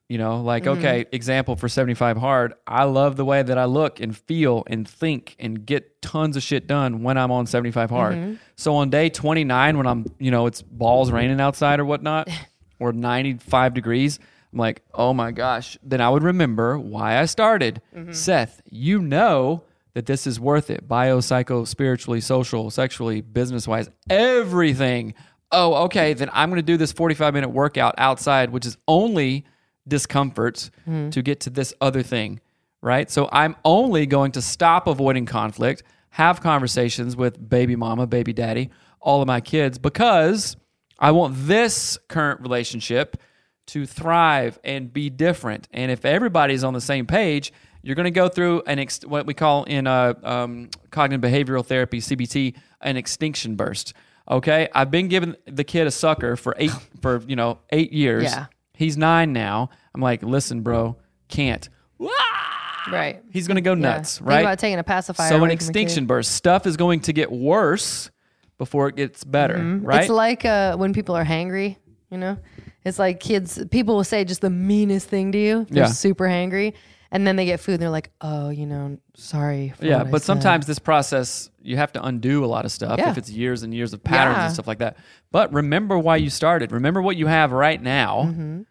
You know, like, Mm-hmm. okay, example for 75 hard. I love the way that I look and feel and think and get tons of shit done when I'm on 75 hard. Mm-hmm. So on day 29, when I'm, you know, it's balls raining outside or whatnot, (laughs) or 95 degrees, I'm like, oh my gosh. Then I would remember why I started. Mm-hmm. Seth, you know that this is worth it. Bio, psycho, spiritually, social, sexually, business wise, everything. Oh, okay. Then I'm going to do this 45 minute workout outside, which is only discomfort to get to this other thing, right? So I'm only going to stop avoiding conflict, have conversations with baby mama, baby daddy, all of my kids because I want this current relationship to thrive and be different. And if everybody's on the same page, you're going to go through an ex- what we call in uh, um, cognitive behavioral therapy (CBT) an extinction burst. Okay, I've been giving the kid a sucker for eight (laughs) for you know eight years. Yeah. He's nine now. I'm like, listen, bro, can't. right. He's going to go Yeah. nuts, Think right? about taking a pacifier. so away an from a kid. extinction burst. Stuff is going to get worse before it gets better, right? Mm-hmm. It's like uh, when people are hangry, you know? It's like kids, people will say just the meanest thing to you. They're Yeah. super hangry. And then they get food and they're like, oh, you know, sorry. For yeah, what I but said." sometimes this process you have to undo a lot of stuff Yeah. if it's years and years of patterns Yeah. and stuff like that. But remember why you started. Remember what you have right now, Mm-hmm.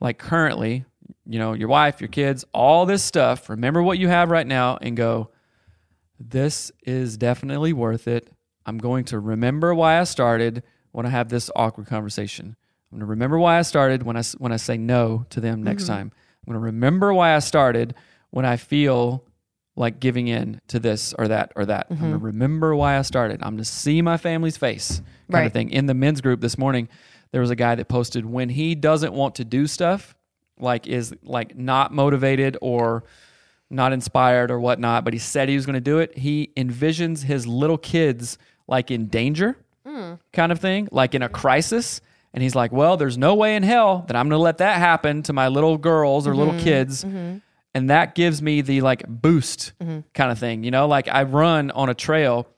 like currently. You know, your wife, your kids, all this stuff. Remember what you have right now, and go. This is definitely worth it. I'm going to remember why I started when I have this awkward conversation. I'm going to remember why I started when I when I say no to them next Mm-hmm. time. I'm going to remember why I started when I feel like giving in to this or that or that. I'm Mm-hmm. going to remember why I started. I'm to see my family's face kind Right. of thing. In the men's group this morning, there was a guy that posted when he doesn't want to do stuff, like is like not motivated or not inspired or whatnot, but he said he was to do it. He envisions his little kids like in danger, mm. kind of thing, like in a crisis. And he's like, well, there's no way in hell that I'm to let that happen to my little girls or little mm-hmm. kids. Mm-hmm. And that gives me the like boost mm-hmm. kind of thing. You know, like I run on a trail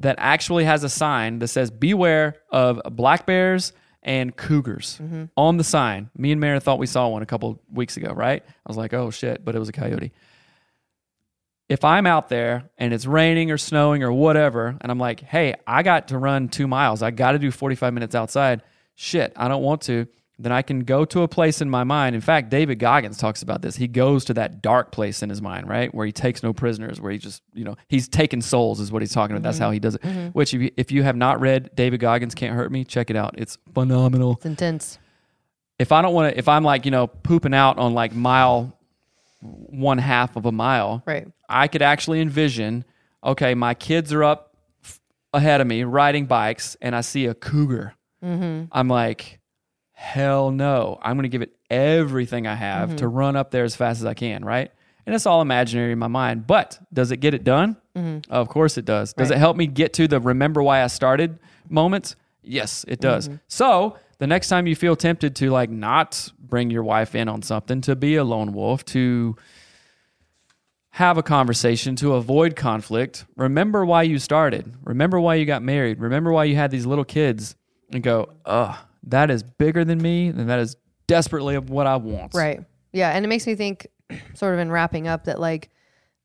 that actually has a sign that says, beware of black bears and cougars mm-hmm. on the sign. Me and Mara thought we saw one a couple weeks ago, right? I was like, oh shit, but it was a coyote if I'm out there and it's raining or snowing or whatever, and I'm like, hey, I got to run two miles, I got to do 45 minutes outside, shit, I don't want to, then I can go to a place in my mind. In fact, David Goggins talks about this. He goes to that dark place in his mind, right? Where he takes no prisoners, where he just, you know, he's taking souls, is what he's talking about. That's how mm-hmm. he does it. Mm-hmm. Which, if you, if you have not read David Goggins Can't Hurt Me, check it out. It's phenomenal It's intense. if I don't want to, if I'm like, you know, pooping out on like mile one half of a mile. Right. I could actually envision, okay, my kids are up ahead of me riding bikes and I see a cougar. Mm-hmm. I'm like, hell no. I'm going to give it everything I have to mm-hmm. run up there as fast as I can, right? And it's all imaginary in my mind. But does it get it done? Mm-hmm. Of course it does. Does Right. it help me get to the remember why I started moments? Yes, it does. Mm-hmm. So the next time you feel tempted to like not bring your wife in on something, to be a lone wolf, to have a conversation to avoid conflict. Remember why you started. Remember why you got married. Remember why you had these little kids and go, ugh, that is bigger than me and that is desperately of what I want. Right. Yeah, and it makes me think, sort of in wrapping up, that like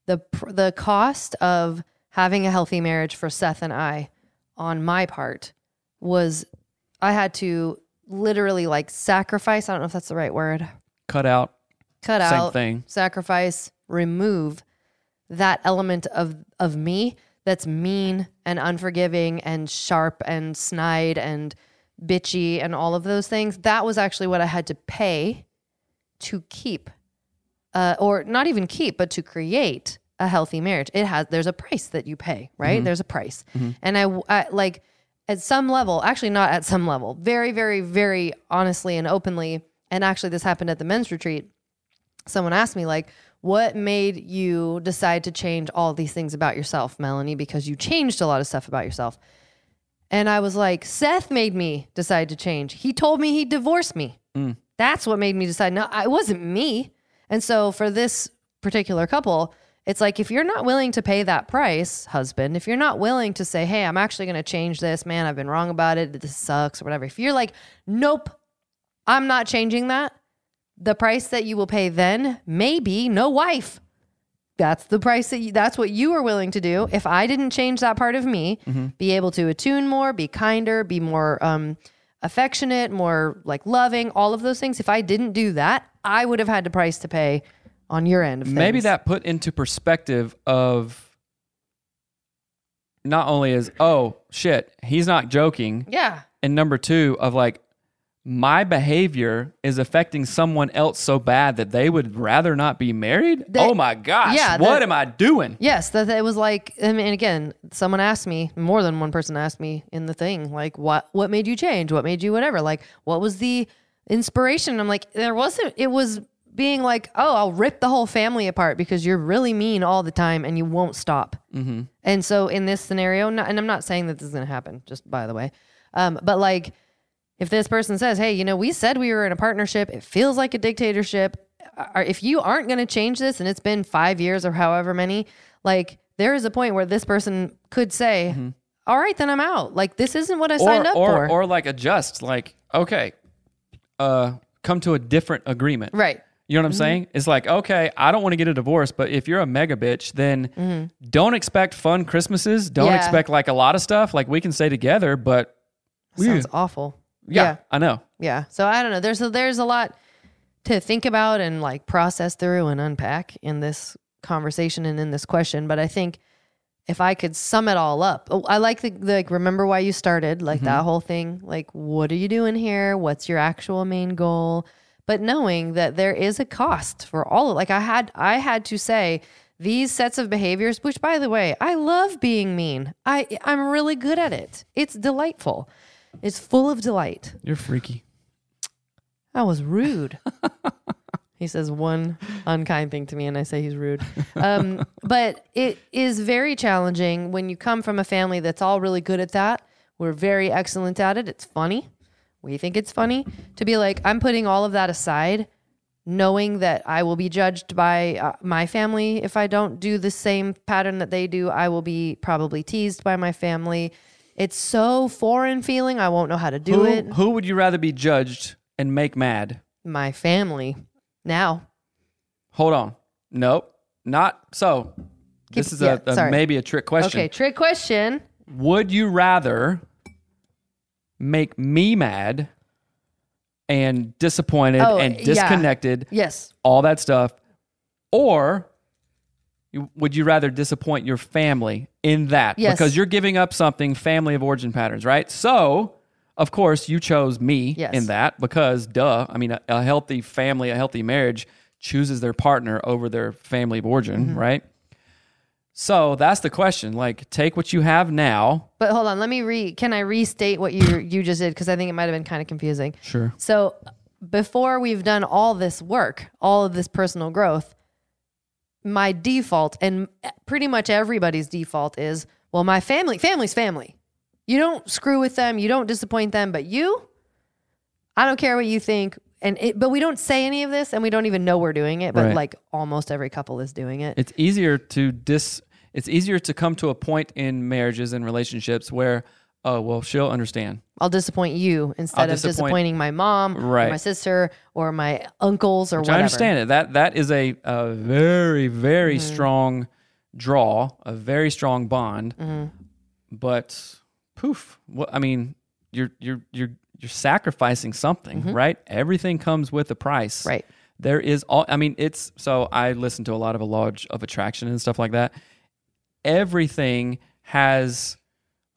the the cost of having a healthy marriage for Seth and I, on my part, was I had to literally like sacrifice. I don't know if that's the right word. Cut out. Cut Same out, thing. sacrifice, remove that element of of me that's mean and unforgiving and sharp and snide and bitchy and all of those things. That was actually what I had to pay to keep, uh, or not even keep, but to create a healthy marriage. It has there's a price that you pay, right? There's a price, and I, I like at some level, actually not at some level, very, very, very honestly and openly. And actually, this happened at the men's retreat someone asked me like what made you decide to change all these things about yourself melanie because you changed a lot of stuff about yourself and i was like seth made me decide to change. He told me he'd divorce me. Mm. That's what made me decide. No it wasn't me. And so for this particular couple it's like if you're not willing to pay that price husband if you're not willing to say hey i'm actually going to change this man i've been wrong about it this sucks or whatever if you're like nope i'm not changing that the price that you will pay then may be no wife. That's the price that you, that's what you are willing to do. If I didn't change that part of me, be able to attune more, be kinder, be more um, affectionate, more like loving, all of those things. If I didn't do that, I would have had the price to pay on your end. Maybe that put into perspective of not only is, oh, shit, he's not joking. yeah, And number two, of like, my behavior is affecting someone else so bad that they would rather not be married. That- oh my gosh, yeah, what that- am I doing? Yes, that it was like. I mean, again, someone asked me. More than one person asked me in the thing, like, "What? What made you change? What made you whatever? Like, what was the inspiration?" I'm like, there wasn't. It was being like, "Oh, I'll rip the whole family apart because you're really mean all the time and you won't stop." Mm-hmm. And so in this scenario, not, and I'm not saying that this is going to happen. Just by the way, um, but like, if this person says, "Hey, you know, we said we were in a partnership. It feels like a dictatorship." If you aren't going to change this, and it's been five years or however many, like there is a point where this person could say, mm-hmm. "All right, then I'm out. Like this isn't what I signed up or, for." or like adjust, like, okay, uh, come to a different agreement. right. You know what I'm mm-hmm. saying? It's like, okay, I don't want to get a divorce, but if you're a mega bitch, then mm-hmm. don't expect fun Christmases. Don't Yeah. expect like a lot of stuff. Like we can stay together, but Sounds awful. Yeah, I know. Yeah. So I don't know. There's a, there's a lot to think about and like process through and unpack in this conversation and in this question. But I think if I could sum it all up, oh, I like the, the like, remember why you started, like that mm-hmm. whole thing. Like, what are you doing here? What's your actual main goal? But knowing that there is a cost for all of like I had I had to say these sets of behaviors, which by the way, I love being mean. I I'm really good at it. It's delightful. It's full of delight. You're freaky. That was rude. (laughs) he says one unkind thing to me, and I say he's rude. Um, (laughs) but it is very challenging when you come from a family that's all really good at that. We're very excellent at it. It's funny. We think it's funny to be like, I'm putting all of that aside, knowing that I will be judged by uh, my family if I don't do the same pattern that they do. I will be probably teased by my family. It's so foreign feeling. I won't know how to do Who, it. who would you rather be judged and make mad? My family. Now, Hold on. Nope. Not so. this is yeah, a, a maybe a trick question. Okay, trick question. Would you rather make me mad and disappointed Oh, and yeah. disconnected, Yes. all that stuff, or would you rather disappoint your family in that? Yes. Because you're giving up something, family of origin patterns, right? So, of course, you chose me Yes. in that because, duh, I mean, a, a healthy family, a healthy marriage chooses their partner over their family of origin, Mm-hmm. right? So that's the question. Like, take what you have now. But hold on, let me re. Can I restate what you you just did because I think it might have been kind of confusing. Sure. So before we've done all this work, all of this personal growth, my default and pretty much everybody's default is, well, my family, family's family. You don't screw with them, you don't disappoint them, but you, I don't care what you think. And it, but we don't say any of this, and we don't even know we're doing it. But Right. like almost every couple is doing it. It's easier to dis. It's easier to come to a point in marriages and relationships where, oh well, she'll understand. I'll disappoint you instead of disappoint- disappointing my mom, or Right. my sister, or my uncles, or Which whatever. I understand it. That that is a, a very very Mm-hmm. strong draw, a very strong bond. Mm-hmm. But poof, what I mean, you're you're you're you're sacrificing something, right? Everything comes with a price, Mm-hmm. Right. There is all. I mean, it's so I listen to a lot of a law of attraction and stuff like that. Everything has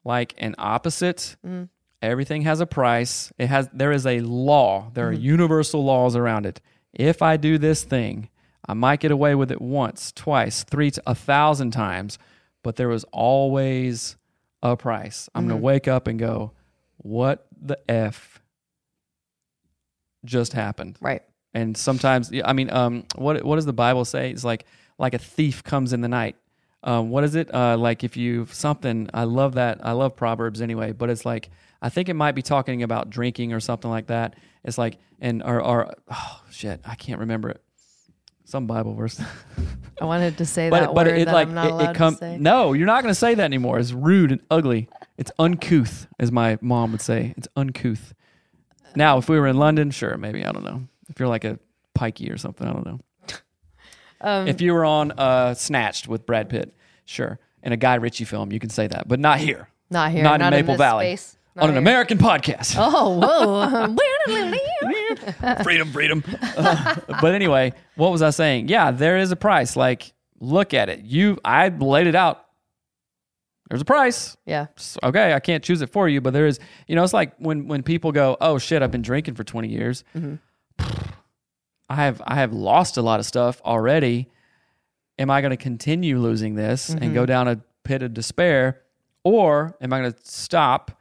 like an opposite. Mm. Everything has a price. It has there is a law. There are mm-hmm. universal laws around it. If I do this thing, I might get away with it once, twice, three, to a thousand times, but there was always a price. I'm gonna mm-hmm. wake up and go, "What the f just happened?" Right. and sometimes I mean, um, what what does the Bible say? It's like like a thief comes in the night. Um, what is it? Uh, like if you something. I love that. I love Proverbs anyway, but it's like I think it might be talking about drinking or something like that. It's like and or or oh shit, I can't remember it. Some Bible verse. I wanted to say (laughs) but that but word it that like I'm not it, it come no you're not going to say that anymore it's rude and ugly it's uncouth as my mom would say it's uncouth now if we were in london sure maybe i don't know if you're like a pikey or something i don't know (laughs) Um, if you were on uh snatched with brad pitt sure in a guy ritchie film you can say that but not here Not here. not, Not, in maple this valley Space. Not on an american podcast Oh, whoa. (laughs) (laughs) freedom, freedom. Uh, (laughs) but anyway, what was I saying? Yeah, there is a price. Like, look at it. You, I laid it out. There's a price. yeah. Okay, I can't choose it for you, but there is. You know, it's like when when people go, "Oh shit, I've been drinking for 20 years." (sighs) I have I have lost a lot of stuff already. Am I going to continue losing this and go down a pit of despair, or am I going to stop?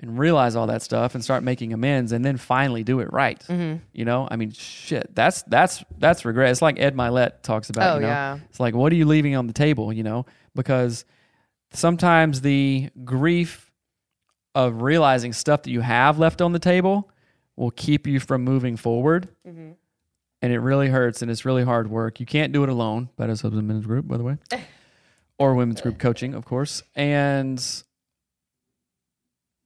and realize all that stuff and start making amends and then finally do it right. You know, I mean, shit, that's that's that's regret. It's like Ed Mylett talks about. Oh, you know? yeah. It's like, what are you leaving on the table? You know, because sometimes the grief of realizing stuff that you have left on the table will keep you from moving forward. Mm-hmm. And it really hurts and it's really hard work. You can't do it alone. Is Husband Men's Group, by the way, (laughs) or Women's Group Coaching, of course. And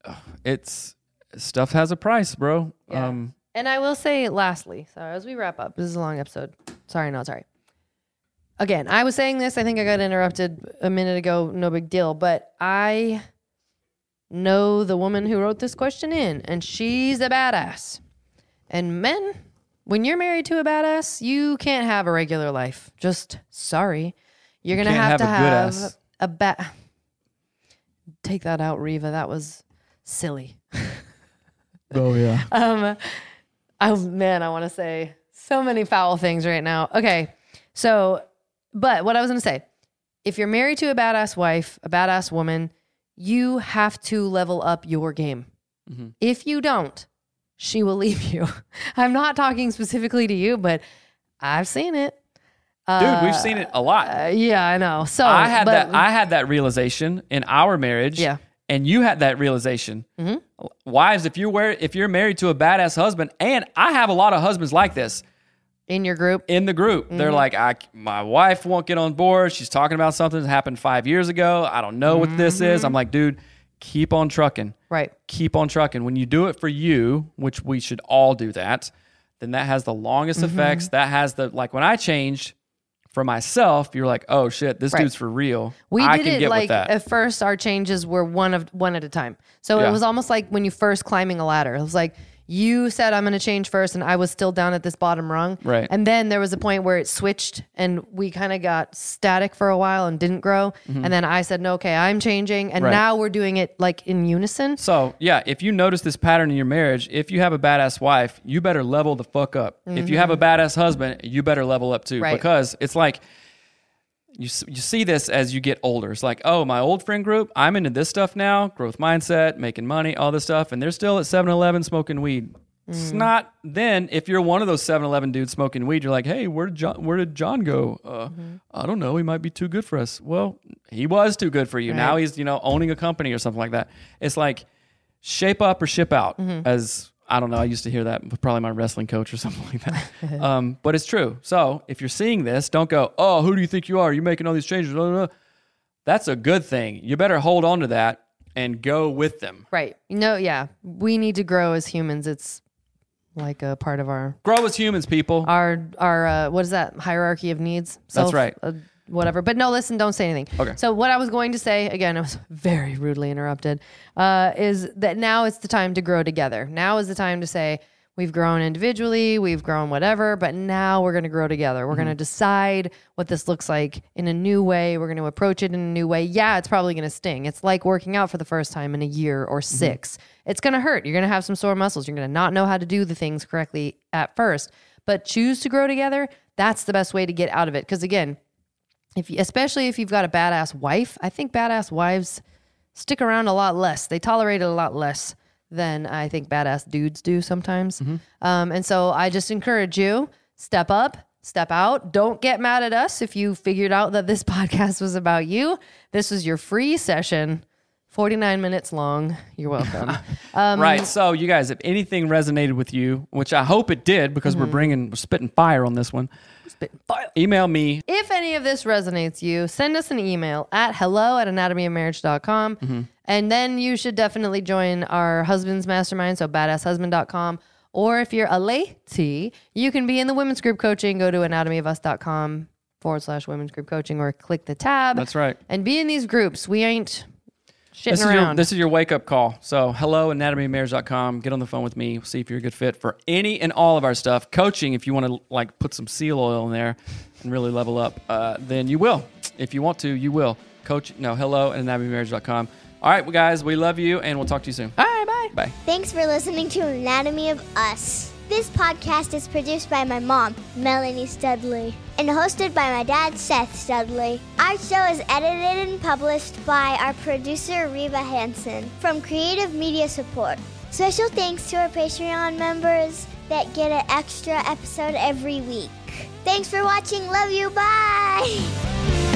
uh, it's stuff has a price, bro. Yeah. Um, And I will say, lastly, so as we wrap up, this is a long episode. Sorry, not sorry. Again, I was saying this. I think I got interrupted a minute ago. No big deal. But I know the woman who wrote this question in, and she's a badass. And men, when you're married to a badass, you can't have a regular life. Just sorry. You're going to have, have to have ass. a bad. Take that out, Reba. That was silly. (laughs) oh yeah. Um, oh man, I want to say so many foul things right now. Okay, so, but what I was going to say, if you're married to a badass wife, a badass woman, you have to level up your game. If you don't, she will (laughs) leave you. I'm not talking specifically to you, but I've seen it. Dude, we've seen it a lot. Uh, yeah, I know. So I had but- that. I had that realization in our marriage. Yeah. Mm-hmm. And you had that realization. Wives, if you're where, if you're married to a badass husband, and I have a lot of husbands like this in your group. in the group. They're Mm-hmm. like, I, my wife won't get on board. She's talking about something that happened five years ago. I don't know what this is. I'm Mm-hmm. like, dude, keep on trucking. Right. Keep on trucking. When you do it for you, which we should all do that, then that has the longest Mm-hmm. effects. That has the like when I changed for myself, you're like, oh shit, this Right. dude's for real. We I did it get like at first our changes were one of one at a time. So Yeah. it was almost like when you first climbing a ladder. It was like you said I'm going to change first, and I was still down at this bottom rung. Right. And then there was a point where it switched, and we kind of got static for a while and didn't grow. Mm-hmm. And then I said, "No, okay, I'm changing," and Right. now we're doing it like in unison. So, yeah, if you notice this pattern in your marriage, if you have a badass wife, you better level the fuck up. If you have mm-hmm. a badass husband, you better level up too. Right. Because it's like, you, you see this as you get older. It's like, oh, my old friend group, I'm into this stuff now, growth mindset, making money, all this stuff, and they're still at 7 Eleven smoking weed. It's mm. not then if you're one of those 7 Eleven dudes smoking weed, you're like, hey, where did John, where did John go? Uh, mm-hmm. I don't know. He might be too good for us. Well, he was too good for you. Now he's, you know, owning a company or something like that. It's like shape up or ship out mm-hmm. as I don't know. I used to hear that with probably my wrestling coach or (laughs) something like that. um, but it's true. So if you're seeing this, don't go, oh, who do you think you are? You're making all these changes. Blah, blah, blah." That's a good thing. You better hold on to that and go with them. Right. No, yeah. We need to grow as humans. It's like a part of our Grow as humans, people. our our uh, what is that hierarchy of needs? That's right. Uh, whatever. But no, listen, don't say anything. Okay. So what I was going to say again, I was (laughs) very rudely interrupted. Uh, is that now it's the time to grow together? Now is the time to say we've grown individually, we've grown whatever, but now we're going to grow together. We're going to decide what this looks like in a new way. We're going to approach it in a new way. Yeah, it's probably going to sting. It's like working out for the first time in a year or 6 It's going to hurt. You're going to have some sore muscles. You're going to not know how to do the things correctly at first. But choose to grow together. That's the best way to get out of it. Because again, if you, especially if you've got a badass wife, I think badass wives stick around a lot less. They tolerate it a lot less than I think badass dudes do sometimes. Um, and so I just encourage you step up, step out. Don't get mad at us if you figured out that this (laughs) podcast was about you. This was your free session, 49 minutes long. You're welcome. (laughs) Um, right. So, you guys, if anything resonated with you, which I hope it did because we're bringing, we're spitting fire on this one, spitting fire. email me. If any of this resonates you, send us an email at hello at anatomyofmarriage.com. Mm-hmm. And then you should definitely join our husband's mastermind, so badasshusband.com. Or if you're a lady, you can be in the women's group coaching. Go to anatomyofus.com forward slash women's group coaching or click the tab. That's right. And be in these groups. We ain't shitting This is, your, this is your wake up call. So, hello, anatomymarriage.com. Get on the phone with me. See if you're a good fit for any and all of our stuff. Coaching, if you want to like put some seal oil in there and really level up, uh, then you will. If you want to, you will. Coach, no, hello at anatomymarriage.com. All right, well, guys, we love you and we'll talk to you soon. All right, bye. Bye. Thanks for listening to Anatomy of Us. This podcast is produced by my mom, Melanie Studley, and hosted by my dad, Seth Studley. Our show is edited and published by our producer, Reba Hansen, from Creative Media Support. Special thanks to our Patreon members that get an extra episode every week. Thanks for watching. Love you. Bye. (laughs)